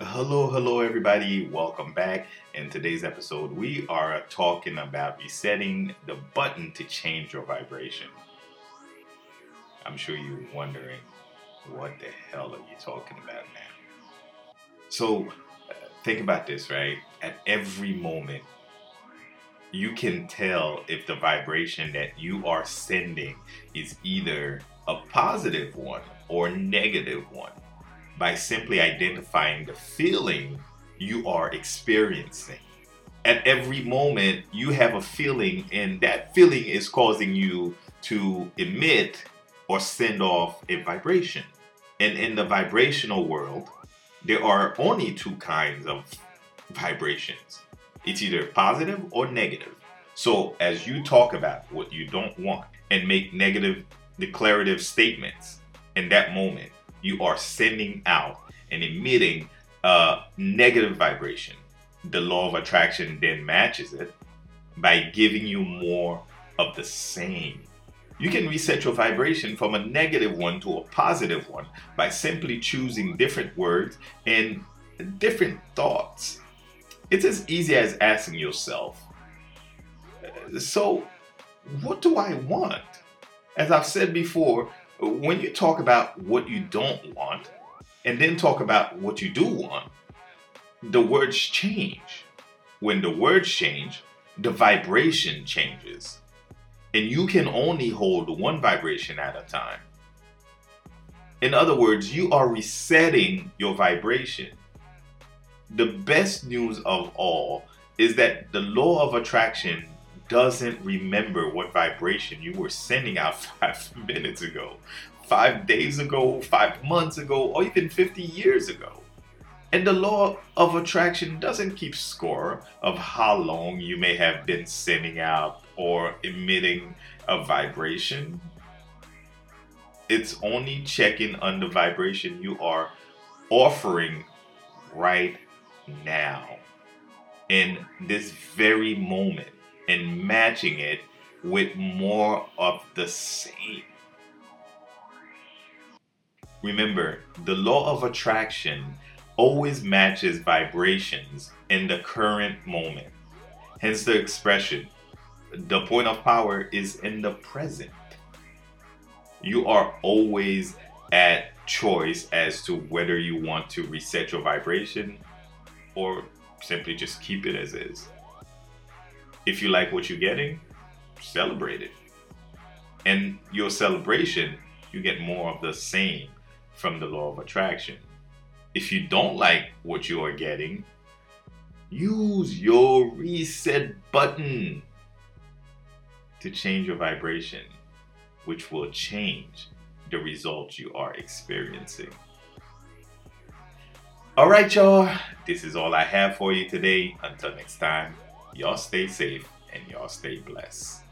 Hello, hello, everybody. Welcome back. In today's episode, we are talking about resetting the button to change your vibration. I'm sure you're wondering, what the hell are you talking about now? So, uh, think about this, right? At every moment, you can tell if the vibration that you are sending is either a positive one or negative one by simply identifying the feeling you are experiencing. At every moment, you have a feeling, and that feeling is causing you to emit or send off a vibration. And in the vibrational world, there are only two kinds of vibrations it's either positive or negative. So, as you talk about what you don't want and make negative declarative statements in that moment, you are sending out and emitting a negative vibration. The law of attraction then matches it by giving you more of the same. You can reset your vibration from a negative one to a positive one by simply choosing different words and different thoughts. It's as easy as asking yourself, So, what do I want? As I've said before, when you talk about what you mm-hmm. don't want and then talk about what you do want, the words change. When the words change, the vibration changes. And you can only hold one vibration at a time. In other words, you are resetting your vibration. The best news of all is that the law of attraction doesn't remember what vibration you were sending out five minutes ago, five days ago, five months ago, or even 50 years ago. And the law of attraction doesn't keep score of how long you may have been sending out or emitting a vibration. It's only checking on the vibration you are offering right now in this very moment and matching it with more of the same. Remember, the law of attraction always matches vibrations in the current moment. Hence the expression, the point of power is in the present. You are always at choice as to whether you want to reset your vibration or simply just keep it as is. If you like what you're getting, celebrate it. And your celebration, you get more of the same from the law of attraction. If you don't like what you are getting, use your reset button to change your vibration, which will change the results you are experiencing. All right, y'all, this is all I have for you today. Until next time. Y'all stay safe and y'all stay blessed.